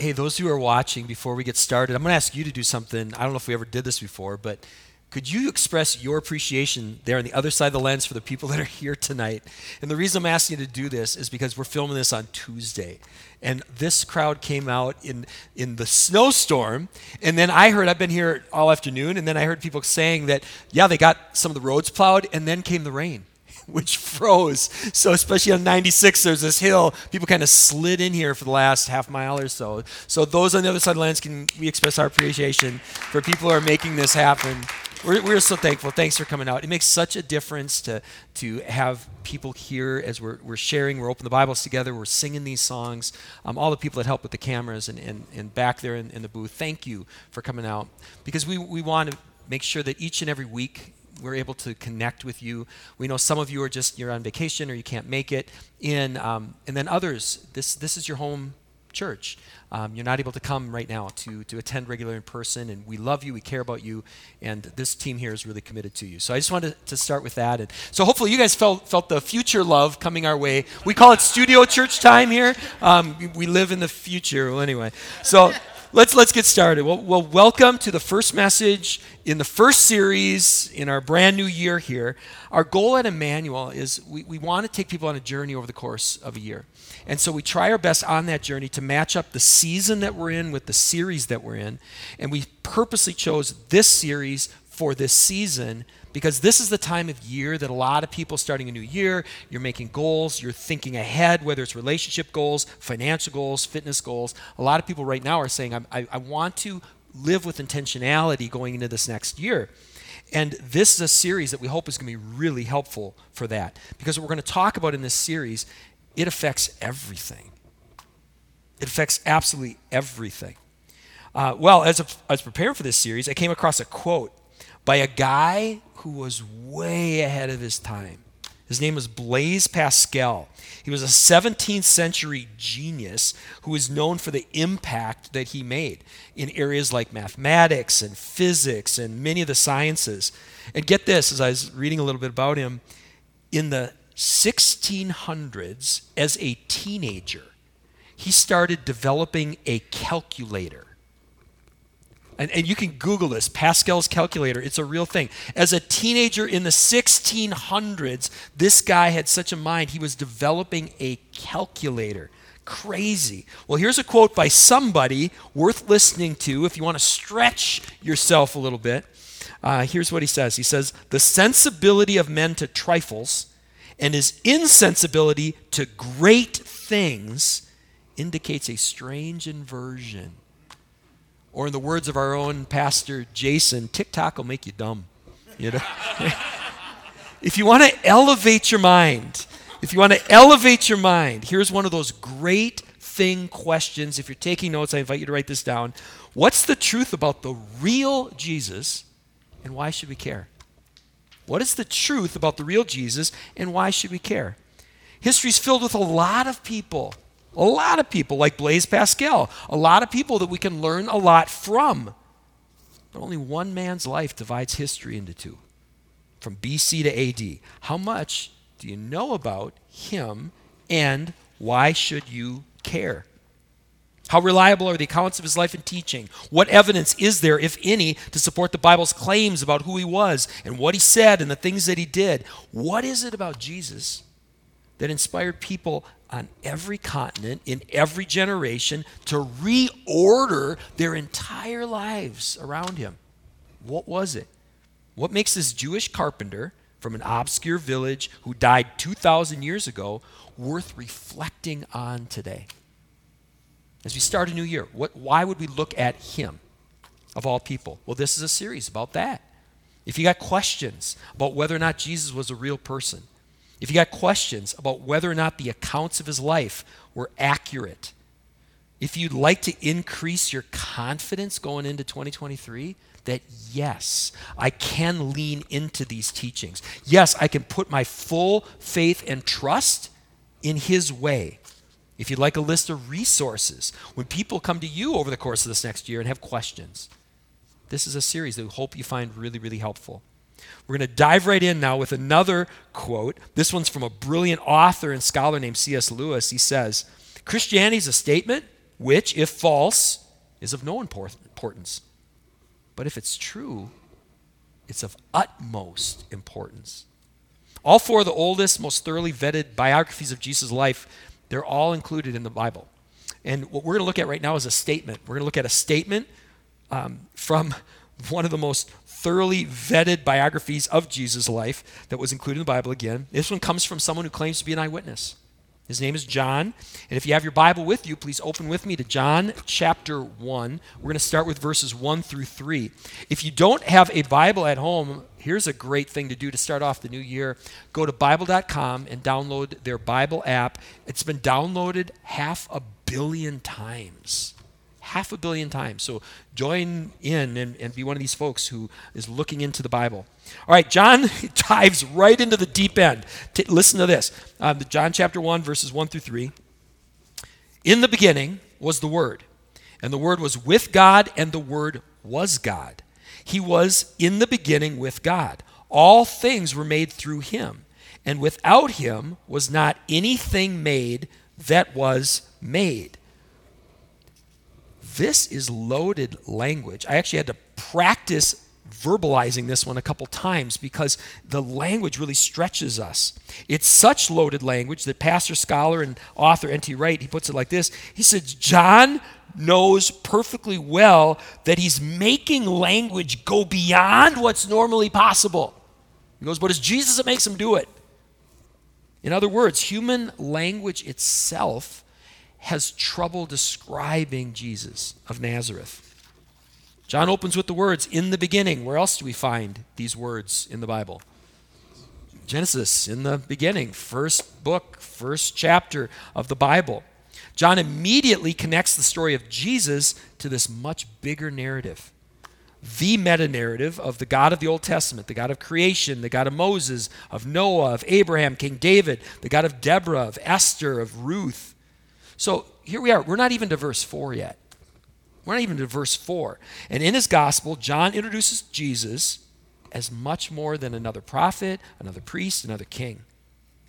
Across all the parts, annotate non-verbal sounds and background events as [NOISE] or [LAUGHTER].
hey, those who are watching, before we get started, I'm going to ask you to do something. I don't know if we ever did this before, but could you express your appreciation there on the other side of the lens for the people [LAUGHS] that are here tonight? And the reason I'm asking you to do this is because we're filming this on Tuesday. And this crowd came out in, in the snowstorm. And then I heard, I've been here all afternoon, and then I heard people saying that, yeah, they got some of the roads plowed, and then came the rain [LAUGHS] which froze. So, especially on 96, there's this hill. People kind of slid in here for the last half mile or so. So, those on the other side of the can we express our appreciation for people who are making this happen? We're, we're so thankful. Thanks for coming out. It makes such a difference to, to have people here as we're, we're sharing, we're opening the Bibles together, we're singing these songs. Um, all the people that help with the cameras and, and, and back there in, in the booth, thank you for coming out. Because we, we want to make sure that each and every week we're able to connect with you. We know some of you are just you're on vacation or you can't make it. In um, and then others, this this is your home church. Um, you're not able to come right now to, to attend regular in person, and we love you, we care about you, and this team here is really committed to you. So I just wanted to start with that. And so hopefully you guys felt, felt the future love coming our way. We call it studio church time here. Um, we live in the future. Well, anyway, so let's let's get started. Well, well, welcome to the first message in the first series in our brand new year here. Our goal at Emmanuel is we, we want to take people on a journey over the course of a year. And so we try our best on that journey to match up the season that we're in with the series that we're in. And we purposely chose this series for this season because this is the time of year that a lot of people starting a new year, you're making goals, you're thinking ahead, whether it's relationship goals, financial goals, fitness goals. A lot of people right now are saying, I, I want to live with intentionality going into this next year. And this is a series that we hope is going to be really helpful for that. Because what we're going to talk about in this series, it affects everything. It affects absolutely everything. Uh, well, as I was preparing for this series, I came across a quote by a guy who was way ahead of his time. His name was Blaise Pascal. He was a 17th century genius who is known for the impact that he made in areas like mathematics and physics and many of the sciences. And get this, as I was reading a little bit about him, in the 1600s, as a teenager, he started developing a calculator and, and you can Google this Pascal's calculator. It's a real thing. As a teenager in the 1600s, this guy had such a mind, he was developing a calculator. Crazy. Well, here's a quote by somebody worth listening to if you want to stretch yourself a little bit. Uh, here's what he says He says, The sensibility of men to trifles and his insensibility to great things indicates a strange inversion or in the words of our own pastor Jason, TikTok will make you dumb. You know? [LAUGHS] if you want to elevate your mind, if you want to elevate your mind, here's one of those great thing questions. If you're taking notes, I invite you to write this down. What's the truth about the real Jesus and why should we care? What is the truth about the real Jesus and why should we care? History's filled with a lot of people a lot of people, like Blaise Pascal, a lot of people that we can learn a lot from. But only one man's life divides history into two, from BC to AD. How much do you know about him, and why should you care? How reliable are the accounts of his life and teaching? What evidence is there, if any, to support the Bible's claims about who he was and what he said and the things that he did? What is it about Jesus that inspired people on every continent, in every generation, to reorder their entire lives around him. What was it? What makes this Jewish carpenter from an obscure village who died 2,000 years ago worth reflecting on today? As we start a new year, what, why would we look at him of all people? Well, this is a series about that. If you got questions about whether or not Jesus was a real person, if you got questions about whether or not the accounts of his life were accurate, if you'd like to increase your confidence going into 2023, that yes, I can lean into these teachings. Yes, I can put my full faith and trust in his way. If you'd like a list of resources, when people come to you over the course of this next year and have questions, this is a series that we hope you find really, really helpful. We're going to dive right in now with another quote. This one's from a brilliant author and scholar named C.S. Lewis. He says, Christianity is a statement which, if false, is of no importance. But if it's true, it's of utmost importance. All four of the oldest, most thoroughly vetted biographies of Jesus' life, they're all included in the Bible. And what we're going to look at right now is a statement. We're going to look at a statement um, from [LAUGHS] one of the most thoroughly vetted biographies of Jesus' life that was included in the Bible again. This one comes from someone who claims to be an eyewitness. His name is John. And if you have your Bible with you, please open with me to John chapter 1. We're going to start with verses 1 through 3. If you don't have a Bible at home, here's a great thing to do to start off the new year. Go to Bible.com and download their Bible app. It's been downloaded half a billion times half a billion times. So join in and, and be one of these folks who is looking into the Bible. All right, John [LAUGHS] dives right into the deep end. T- listen to this um, John chapter 1, verses 1 through 3. In the beginning was the Word, and the Word was with God, and the Word was God. He was in the beginning with God. All things were made through him, and without him was not anything made that was made. This is loaded language. I actually had to practice verbalizing this one a couple times because the language really stretches us. It's such loaded language that pastor, scholar, and author N.T. Wright, he puts it like this. He says, John knows perfectly well that he's making language go beyond what's normally possible. He goes, but it's Jesus that makes him do it. In other words, human language itself has trouble describing Jesus of Nazareth. John opens with the words, in the beginning. Where else do we find these words in the Bible? Genesis, in the beginning, first book, first chapter of the Bible. John immediately connects the story of Jesus to this much bigger narrative. The meta narrative of the God of the Old Testament, the God of creation, the God of Moses, of Noah, of Abraham, King David, the God of Deborah, of Esther, of Ruth, so here we are. We're not even to verse 4 yet. We're not even to verse 4. And in his gospel, John introduces Jesus as much more than another prophet, another priest, another king.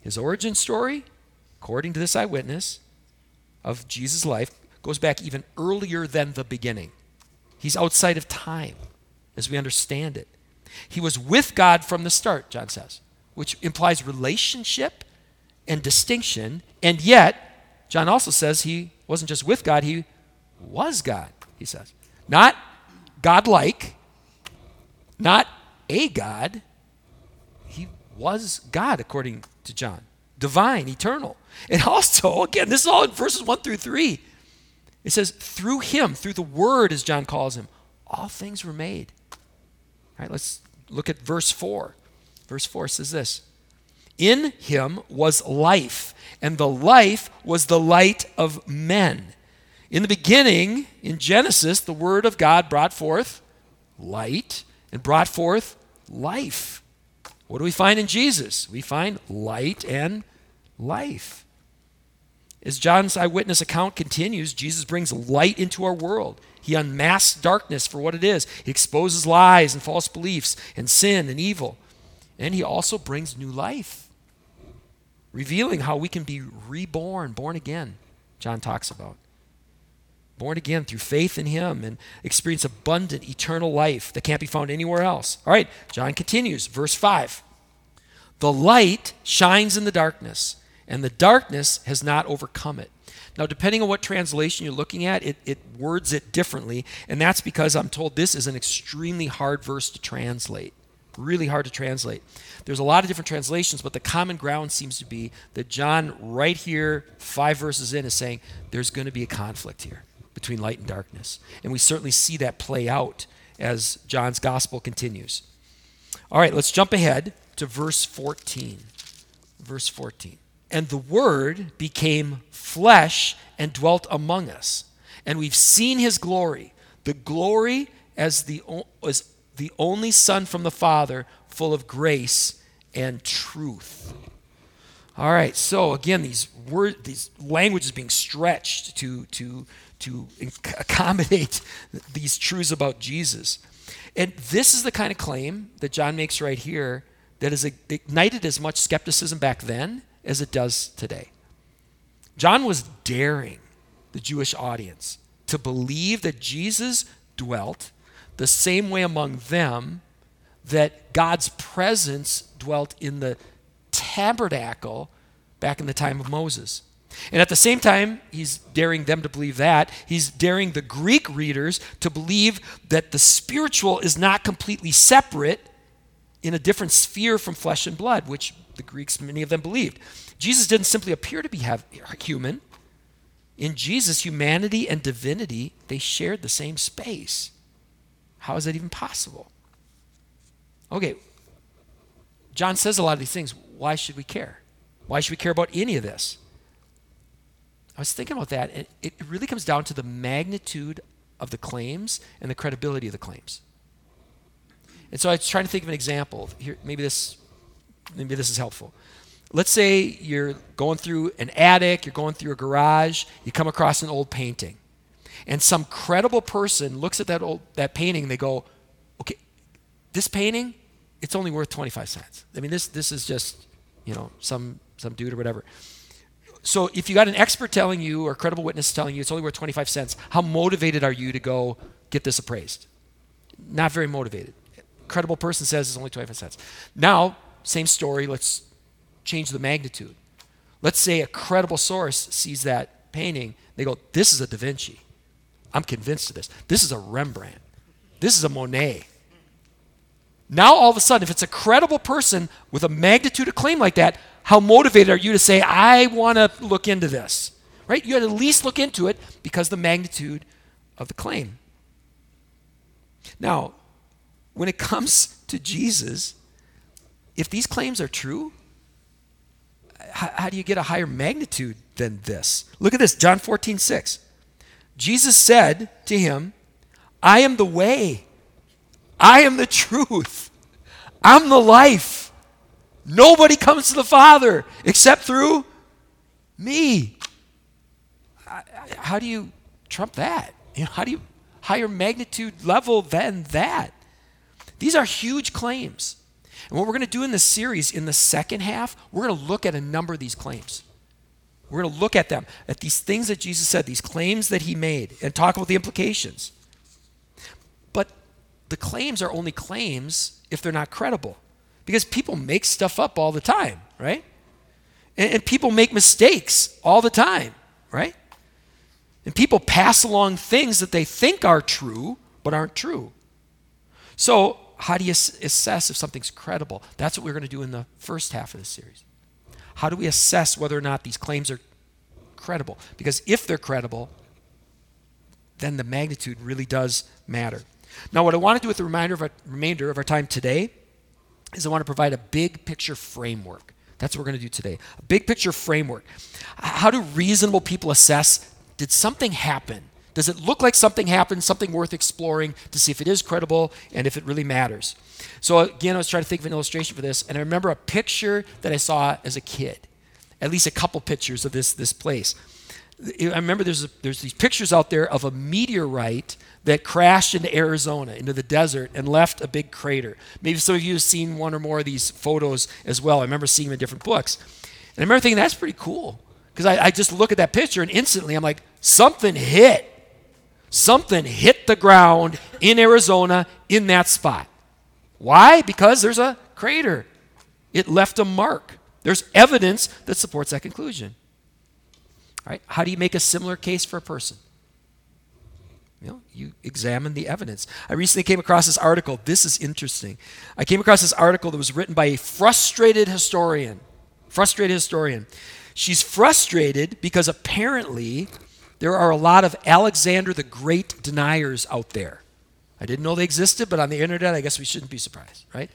His origin story, according to this eyewitness of Jesus' life, goes back even earlier than the beginning. He's outside of time as we understand it. He was with God from the start, John says, which implies relationship and distinction, and yet John also says he wasn't just with God, he was God, he says. Not God-like, not a God. He was God, according to John. Divine, eternal. And also, again, this is all in verses 1 through 3. It says, through him, through the word, as John calls him, all things were made. All right, let's look at verse 4. Verse 4 says this In him was life and the life was the light of men. In the beginning, in Genesis, the Word of God brought forth light and brought forth life. What do we find in Jesus? We find light and life. As John's eyewitness account continues, Jesus brings light into our world. He unmasks darkness for what it is. He exposes lies and false beliefs and sin and evil. And he also brings new life revealing how we can be reborn, born again, John talks about. Born again through faith in Him and experience abundant eternal life that can't be found anywhere else. All right, John continues, verse 5. The light shines in the darkness, and the darkness has not overcome it. Now, depending on what translation you're looking at, it, it words it differently, and that's because I'm told this is an extremely hard verse to translate. Really hard to translate. There's a lot of different translations, but the common ground seems to be that John, right here, five verses in, is saying there's going to be a conflict here between light and darkness. And we certainly see that play out as John's gospel continues. All right, let's jump ahead to verse 14. Verse 14. And the Word became flesh and dwelt among us. And we've seen his glory, the glory as the, as the only Son from the Father, full of grace and truth. All right, so again, these words, these languages being stretched to to to accommodate [LAUGHS] these truths about Jesus. And this is the kind of claim that John makes right here that has ignited as much skepticism back then as it does today. John was daring the Jewish audience to believe that Jesus dwelt the same way among them that God's presence dwelt in the tabernacle back in the time of Moses. And at the same time, he's daring them to believe that. He's daring the Greek readers to believe that the spiritual is not completely separate in a different sphere from flesh and blood, which the Greeks, many of them believed. Jesus didn't simply appear to be human. In Jesus, humanity and divinity, they shared the same space. How is that even possible? Okay, John says a lot of these things. Why should we care? Why should we care about any of this? I was thinking about that, and it really comes down to the magnitude of the claims and the credibility of the claims. And so I was trying to think of an example. Here, maybe this, maybe this is helpful. Let's say you're going through an attic, you're going through a garage, you come across an old painting, and some credible person looks at that old that painting they go, "Okay, this painting, it's only worth 25 cents." I mean, this this is just, you know, some some dude or whatever. So if you got an expert telling you or credible witness telling you it's only worth 25 cents, how motivated are you to go get this appraised? Not very motivated. Credible person says it's only 25 cents. Now, same story, let's change the magnitude. Let's say a credible source sees that painting, they go, This is a Da Vinci. I'm convinced of this. This is a Rembrandt. This is a Monet. Now, all of a sudden, if it's a credible person with a magnitude of claim like that, how motivated are you to say, I want to look into this? Right? You had to at least look into it because the magnitude of the claim. Now, when it comes [LAUGHS] to Jesus, if these claims are true, how, how, do you get a higher magnitude than this? Look at this, John 14, 6. Jesus said to him, I am the way, I am the truth, I'm the life. Nobody comes to the Father except through me. How do you trump that? You know, how do you higher magnitude level than that? These are huge claims. And what we're going to do in this series in the second half, we're going to look at a number of these claims. We're going to look at them, at these things that Jesus said, these claims that he made, and talk about the implications. But the claims are only claims if they're not credible. Because people make stuff up all the time, right? And, and people make mistakes all the time, right? And people pass along things that they think are true, but aren't true. So, how do you assess if something's credible? That's what we're going to do in the first half of the series. How do we assess whether or not these claims are credible? Because if they're credible, then the magnitude really does matter. Now, what I want to do with the remainder of our, remainder of our time today is I want to provide a big picture framework. That's what we're going to do today. A big picture framework. How do reasonable people assess did something happen? Does it look like something happened, something worth exploring to see if it is credible and if it really matters? So, again, I was trying to think of an illustration for this, and I remember a picture that I saw as a kid, at least a couple pictures of this, this place. I remember there's, a, there's these pictures out there of a meteorite that crashed into Arizona, into the desert, and left a big crater. Maybe some of you have seen one or more of these photos as well. I remember seeing them in different books. And I remember thinking, that's pretty cool. Because I, I just look at that picture and instantly I'm like, something hit. Something hit the ground in Arizona in that spot. Why? Because there's a crater. It left a mark. There's evidence that supports that conclusion. All right? How do you make a similar case for a person? You know, you examine the evidence. I recently came across this article. This is interesting. I came across this article that was written by a frustrated historian. Frustrated historian. She's frustrated because apparently there are a lot of Alexander the Great deniers out there. I didn't know they existed, but on the internet, I guess we shouldn't be surprised, right?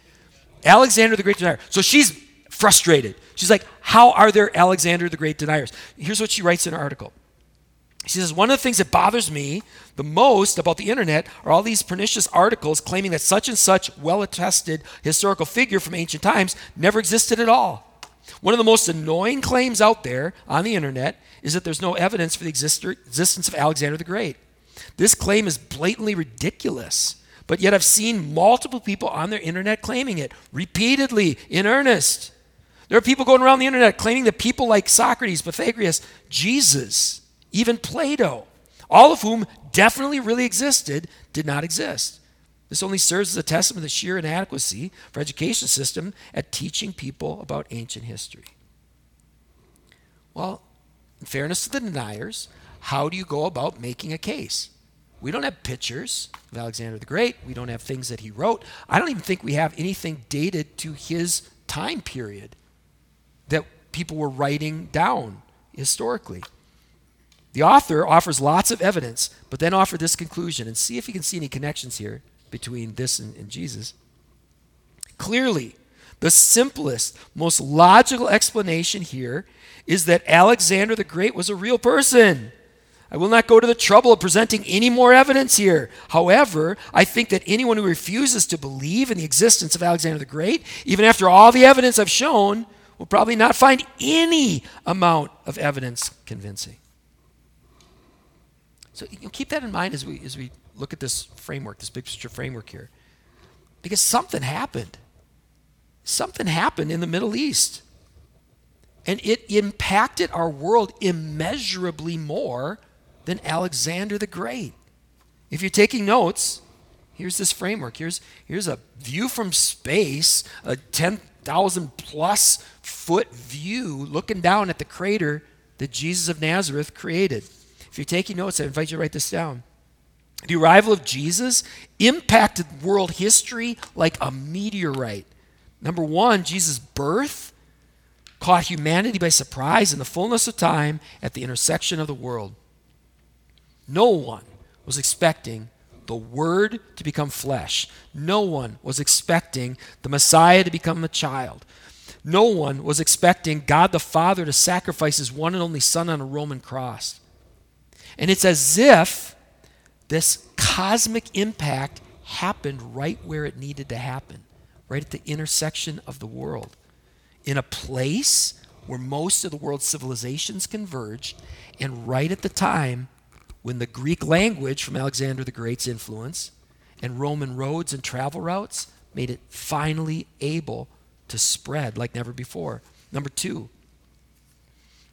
Alexander the Great denier. So she's frustrated. She's like, How are there Alexander the Great deniers? Here's what she writes in her article. She says, One of the things that bothers me the most about the internet are all these pernicious articles claiming that such and such well attested historical figure from ancient times never existed at all. One of the most annoying claims out there on the internet is that there's no evidence for the existence of Alexander the Great. This claim is blatantly ridiculous, but yet I've seen multiple people on their internet claiming it repeatedly, in earnest. There are people going around the internet claiming that people like Socrates, Pythagoras, Jesus, even Plato, all of whom definitely really existed, did not exist. This only serves as a testament of the sheer inadequacy for education system at teaching people about ancient history. Well, in fairness to the deniers, how do you go about making a case? We don't have pictures of Alexander the Great. We don't have things that he wrote. I don't even think we have anything dated to his time period that people were writing down historically. The author offers lots of evidence, but then offer this conclusion and see if you can see any connections here between this and, and Jesus. Clearly, the simplest, most logical explanation here is that Alexander the Great was a real person. I will not go to the trouble of presenting any more evidence here. However, I think that anyone who refuses to believe in the existence of Alexander the Great, even after all the evidence I've shown, will probably not find any amount of evidence convincing. So you know, keep that in mind as we, as we look at this framework, this big picture framework here. Because something happened. Something happened in the Middle East. And it impacted our world immeasurably more than Alexander the Great. If you're taking notes, here's this framework. Here's, here's a view from space, a 10,000 plus foot view looking down at the crater that Jesus of Nazareth created. If you're taking notes, I invite you to write this down. The arrival of Jesus impacted world history like a meteorite. Number one, Jesus' birth caught humanity by surprise in the fullness of time at the intersection of the world. No one was expecting the Word to become flesh. No one was expecting the Messiah to become a child. No one was expecting God the Father to sacrifice his one and only Son on a Roman cross. And it's as if this cosmic impact happened right where it needed to happen, right at the intersection of the world, in a place where most of the world's civilizations converged, and right at the time when the Greek language from Alexander the Great's influence and Roman roads and travel routes made it finally able to spread like never before. Number two,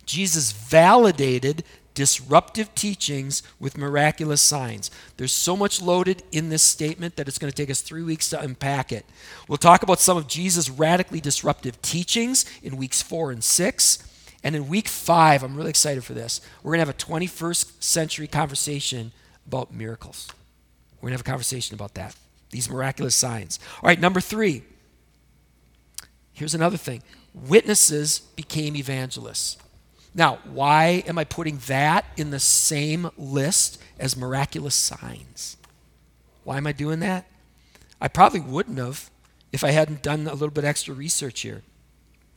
Jesus validated disruptive teachings with miraculous signs. There's so much loaded in this statement that it's going to take us three weeks to unpack it. We'll talk about some of Jesus' radically disruptive teachings in weeks four and six. And in week five, I'm really excited for this. We're going to have a 21st century conversation about miracles. We're going to have a conversation about that, these miraculous signs. All right, number three. Here's another thing witnesses became evangelists. Now, why am I putting that in the same list as miraculous signs? Why am I doing that? I probably wouldn't have if I hadn't done a little bit extra research here.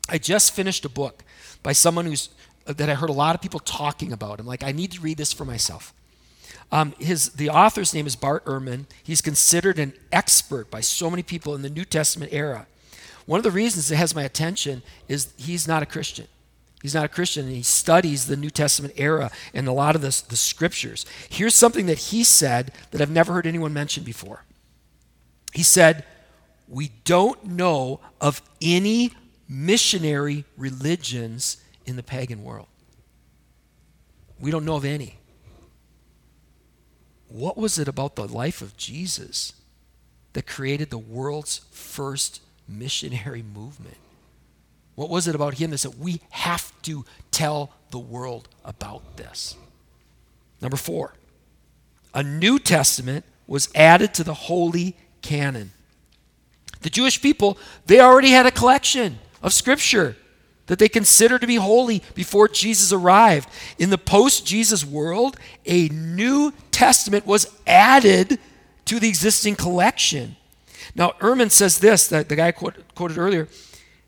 I just finished a book by someone who's uh, that I heard a lot of people talking about. I'm like, I need to read this for myself. Um, his the author's name is Bart Ehrman. He's considered an expert by so many people in the New Testament era. One of the reasons it has my attention is he's not a Christian. He's not a Christian, and he studies the New Testament era and a lot of the, the scriptures. Here's something that he said that I've never heard anyone mention before. He said, We don't know of any missionary religions in the pagan world. We don't know of any. What was it about the life of Jesus that created the world's first missionary movement? What was it about him that said we have to tell the world about this? Number four, a New Testament was added to the Holy Canon. The Jewish people, they already had a collection of Scripture that they considered to be holy before Jesus arrived. In the post Jesus world, a New Testament was added to the existing collection. Now, Ehrman says this, the, the guy quote, quoted earlier.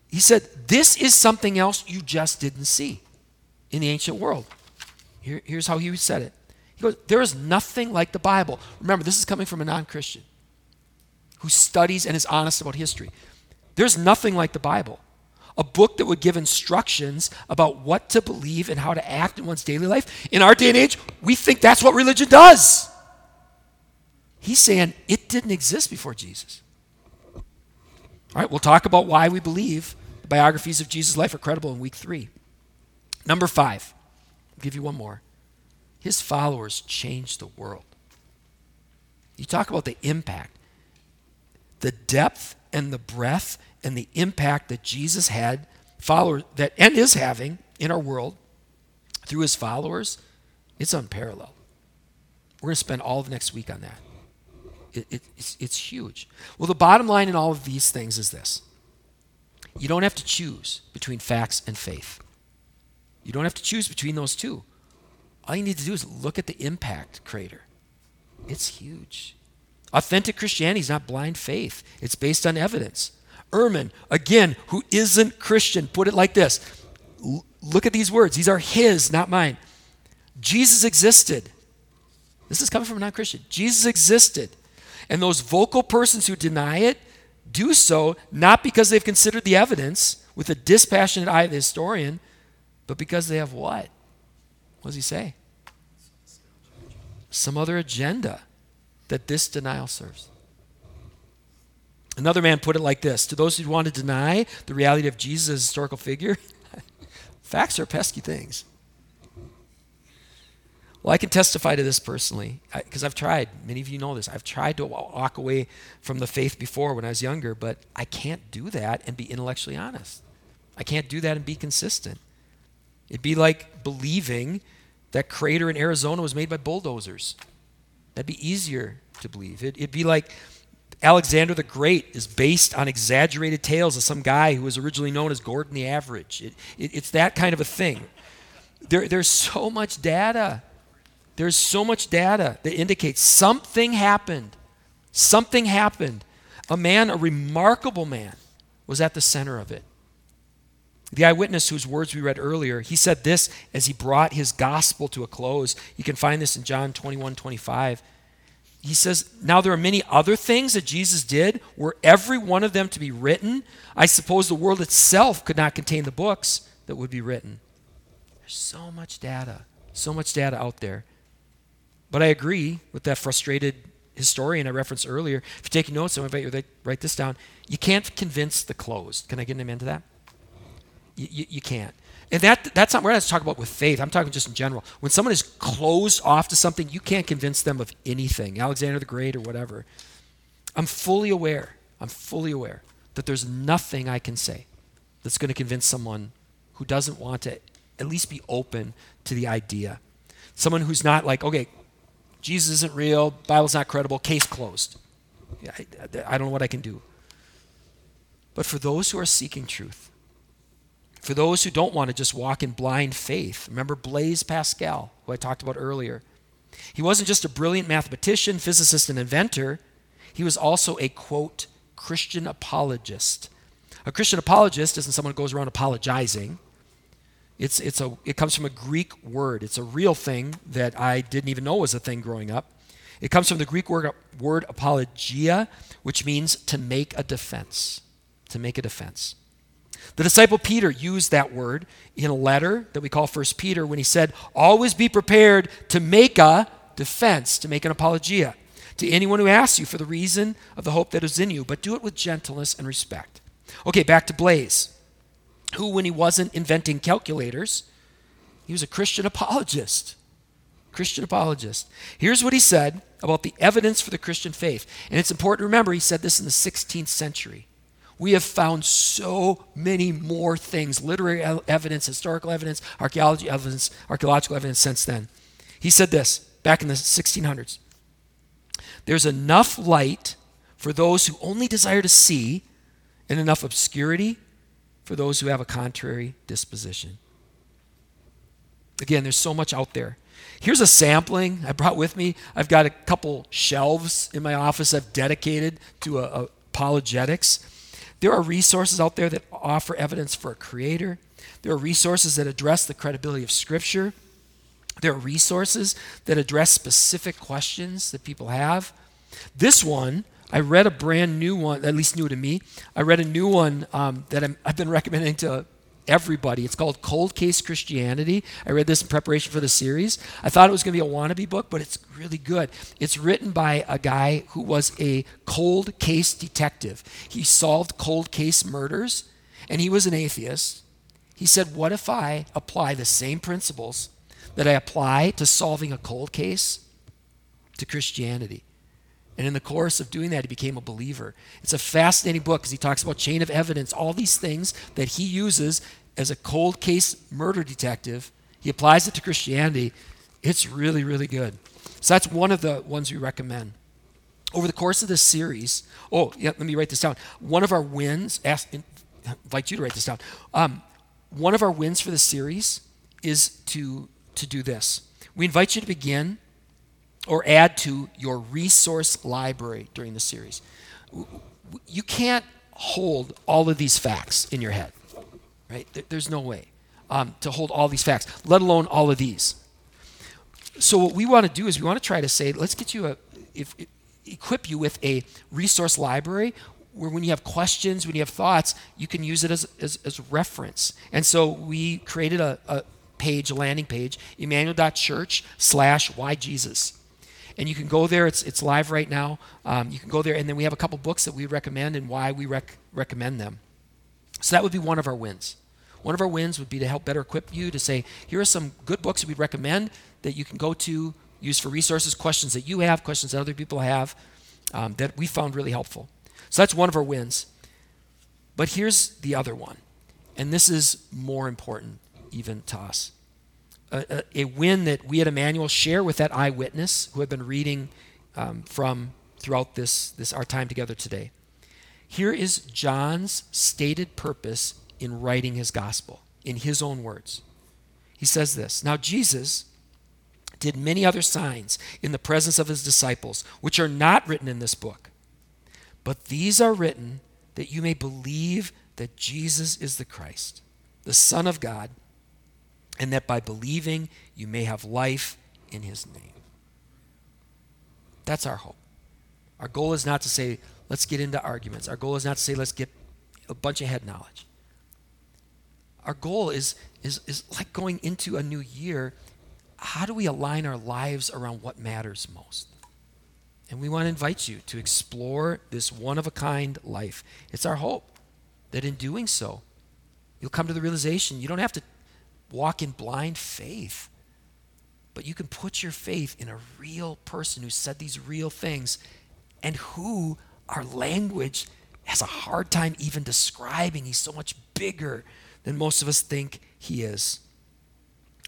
He said, This is something else you just didn't see in the ancient world. Here, here's how he said it. He goes, There is nothing like the Bible. Remember, this is coming from a non Christian who studies and is honest about history. There's nothing like the Bible a book that would give instructions about what to believe and how to act in one's daily life. In our day and age, we think that's what religion does. He's saying it didn't exist before Jesus. All right, we'll talk about why we believe biographies of Jesus' life are credible in week three. Number five, I'll give you one more. His followers changed the world. You talk about the impact, the depth and the breadth and the impact that Jesus had, followers that and is having in our world through his followers, it's unparalleled. We're going to spend all of next week on that. It, it, it's, it's huge. Well, the bottom line in all of these things is this you don't have to choose between facts and faith. You don't have to choose between those two. All you need to do is look at the impact crater. It's huge. Authentic Christianity is not blind faith, it's based on evidence. Ehrman, again, who isn't Christian, put it like this L- look at these words. These are his, not mine. Jesus existed. This is coming from a non Christian. Jesus existed. And those vocal persons who deny it do so not because they've considered the evidence with a dispassionate eye of the historian, but because they have what? What does he say? Some other agenda that this denial serves. Another man put it like this To those who want to deny the reality of Jesus as a historical figure, [LAUGHS] facts are pesky things. Well, I can testify to this personally because I've tried. Many of you know this. I've tried to walk away from the faith before when I was younger, but I can't do that and be intellectually honest. I can't do that and be consistent. It'd be like believing that crater in Arizona was made by bulldozers. That'd be easier to believe. It, would be like Alexander the Great is based on exaggerated tales of some guy who was originally known as Gordon the Average. It, it, it's that kind of a thing. There, there's so much data. There's so much data that indicates something happened. Something happened. A man, a remarkable man, was at the center of it. The eyewitness whose words we read earlier, he said this as he brought his gospel to a close. You can find this in John 21 25. He says, Now there are many other things that Jesus did. Were every one of them to be written, I suppose the world itself could not contain the books that would be written. There's so much data, so much data out there. But I agree with that frustrated historian I referenced earlier. If you're taking notes, I invite you to write this down. You can't convince the closed. Can I get an amen to that? You, you, you can't. And that, that's not, we're not talking about with faith. I'm talking just in general. When someone is closed off to something, you can't convince them of anything, Alexander the Great or whatever. I'm fully aware, I'm fully aware that there's nothing I can say that's going to convince someone who doesn't want to at least be open to the idea. Someone who's not like, okay, Jesus isn't real, Bible's not credible, case closed. I, I don't know what I can do. But for those who are seeking truth, for those who don't want to just walk in blind faith, remember Blaise Pascal, who I talked about earlier. He wasn't just a brilliant mathematician, physicist, and inventor, he was also a quote, Christian apologist. A Christian apologist isn't someone who goes around apologizing. It's, it's a, it comes from a Greek word. It's a real thing that I didn't even know was a thing growing up. It comes from the Greek word, word apologia, which means to make a defense. To make a defense. The disciple Peter used that word in a letter that we call First Peter when he said, Always be prepared to make a defense, to make an apologia to anyone who asks you for the reason of the hope that is in you, but do it with gentleness and respect. Okay, back to Blaise, who, when he wasn't inventing calculators, he was a Christian apologist. Christian apologist. Here's what he said about the evidence for the Christian faith. And it's important to remember he said this in the 16th century we have found so many more things literary evidence, historical evidence, archaeology evidence, archaeological evidence since then. He said this back in the 1600s There's enough light for those who only desire to see, and enough obscurity for those who have a contrary disposition. Again, there's so much out there. Here's a sampling I brought with me. I've got a couple shelves in my office I've dedicated to a, a apologetics. There are resources out there that offer evidence for a creator. There are resources that address the credibility of Scripture. There are resources that address specific questions that people have. This one, I read a brand new one, at least new to me. I read a new one um, that i have been [LAUGHS] recommending to everybody. It's called Cold Case Christianity. I read this in preparation for the series. I thought it was going to be a wannabe book, but it's really good. It's written by a guy who was a cold case detective. He solved cold case murders, and he was an atheist. He said, What if I apply the same principles that I apply to solving a cold case to Christianity. And in the course of doing that, he became a believer. It's a fascinating book because he talks about chain of evidence, all these things that he uses as a cold case murder detective. He applies it to Christianity. It's really, really good. So that's one of the ones we recommend. Over the course of this series, oh, yeah, let me write this down. One of our wins, ask, invite you to write this down. Um, one of our wins for the series is to, to do this. We invite you to begin or add to your resource library during the series. You can't hold all of these facts in your head, right? There's no way um, to hold all these facts, let alone all of these. So what we want to do is we want to try to say, let's get you a, if, equip you with a resource library where when you have questions, when you have thoughts, you can use it as, as, as reference. And so we created a, a page, a landing page, emmanuel.church slash why Jesus and you can go there. It's, it's live right now. Um, you can go there, and then we have a couple books that we recommend and why we rec- recommend them. So that would be one of our wins. One of our wins would be to help better equip you to say, here are some good books that we'd recommend that you can go to, use for resources, questions that you have, questions that other people have, um, that we found really helpful. So that's one of our wins. But here's the other one, and this is more important even to us a, a, win that we at Emmanuel share with that eyewitness who have been reading um, from throughout this, this our time together today. Here is John's stated purpose in writing his gospel in his own words. He says this Now, Jesus did many other signs in the presence of his disciples, which are not written in this book. But these are written that you may believe that Jesus is the Christ, the Son of God and that by believing you may have life in his name. That's our hope. Our goal is not to say, let's get into arguments. Our goal is not to say, let's get a bunch of head knowledge. Our goal is, is, is like going into a new year. How do we align our lives around what matters most? And we want to invite you to explore this one of a kind life. It's our hope that in doing so, you'll come to the realization you don't have to walk in blind faith. But you can put your faith in a real person who said these real things and who our language has a hard time even describing. He's so much bigger than most of us think he is.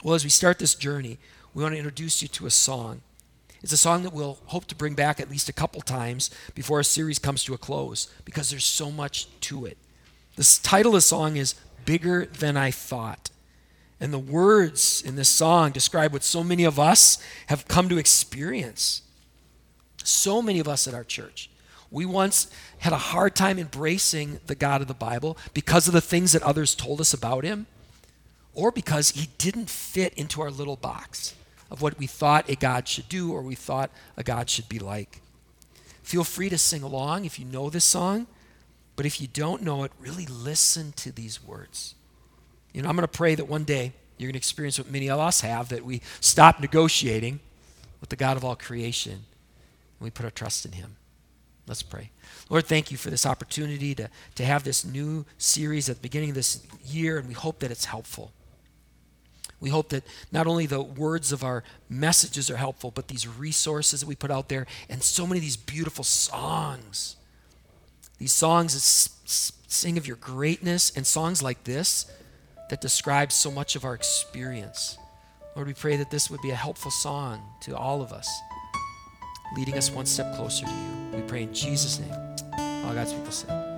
Well, as we start this journey, we want to introduce you to a song. It's a song that we'll hope to bring back at least a couple times before our series comes to a close because there's so much to it. The title of the song is Bigger Than I Thought. And the words in this song describe what so many of us have come to experience. So many of us at our church. We once had a hard time embracing the God of the Bible because of the things that others told us about him, or because he didn't fit into our little box of what we thought a God should do or we thought a God should be like. Feel free to sing along if you know this song, but if you don't know it, really listen to these words. You know, I'm going to pray that one day you're going to experience what many of us have that we stop negotiating with the God of all creation and we put our trust in Him. Let's pray. Lord, thank you for this opportunity to, to have this new series at the beginning of this year, and we hope that it's helpful. We hope that not only the words of our messages are helpful, but these resources that we put out there and so many of these beautiful songs. These songs that sing of your greatness, and songs like this that describes so much of our experience. Lord, we pray that this would be a helpful song to all of us, leading us one step closer to you. We pray in Jesus' name. All God's people say.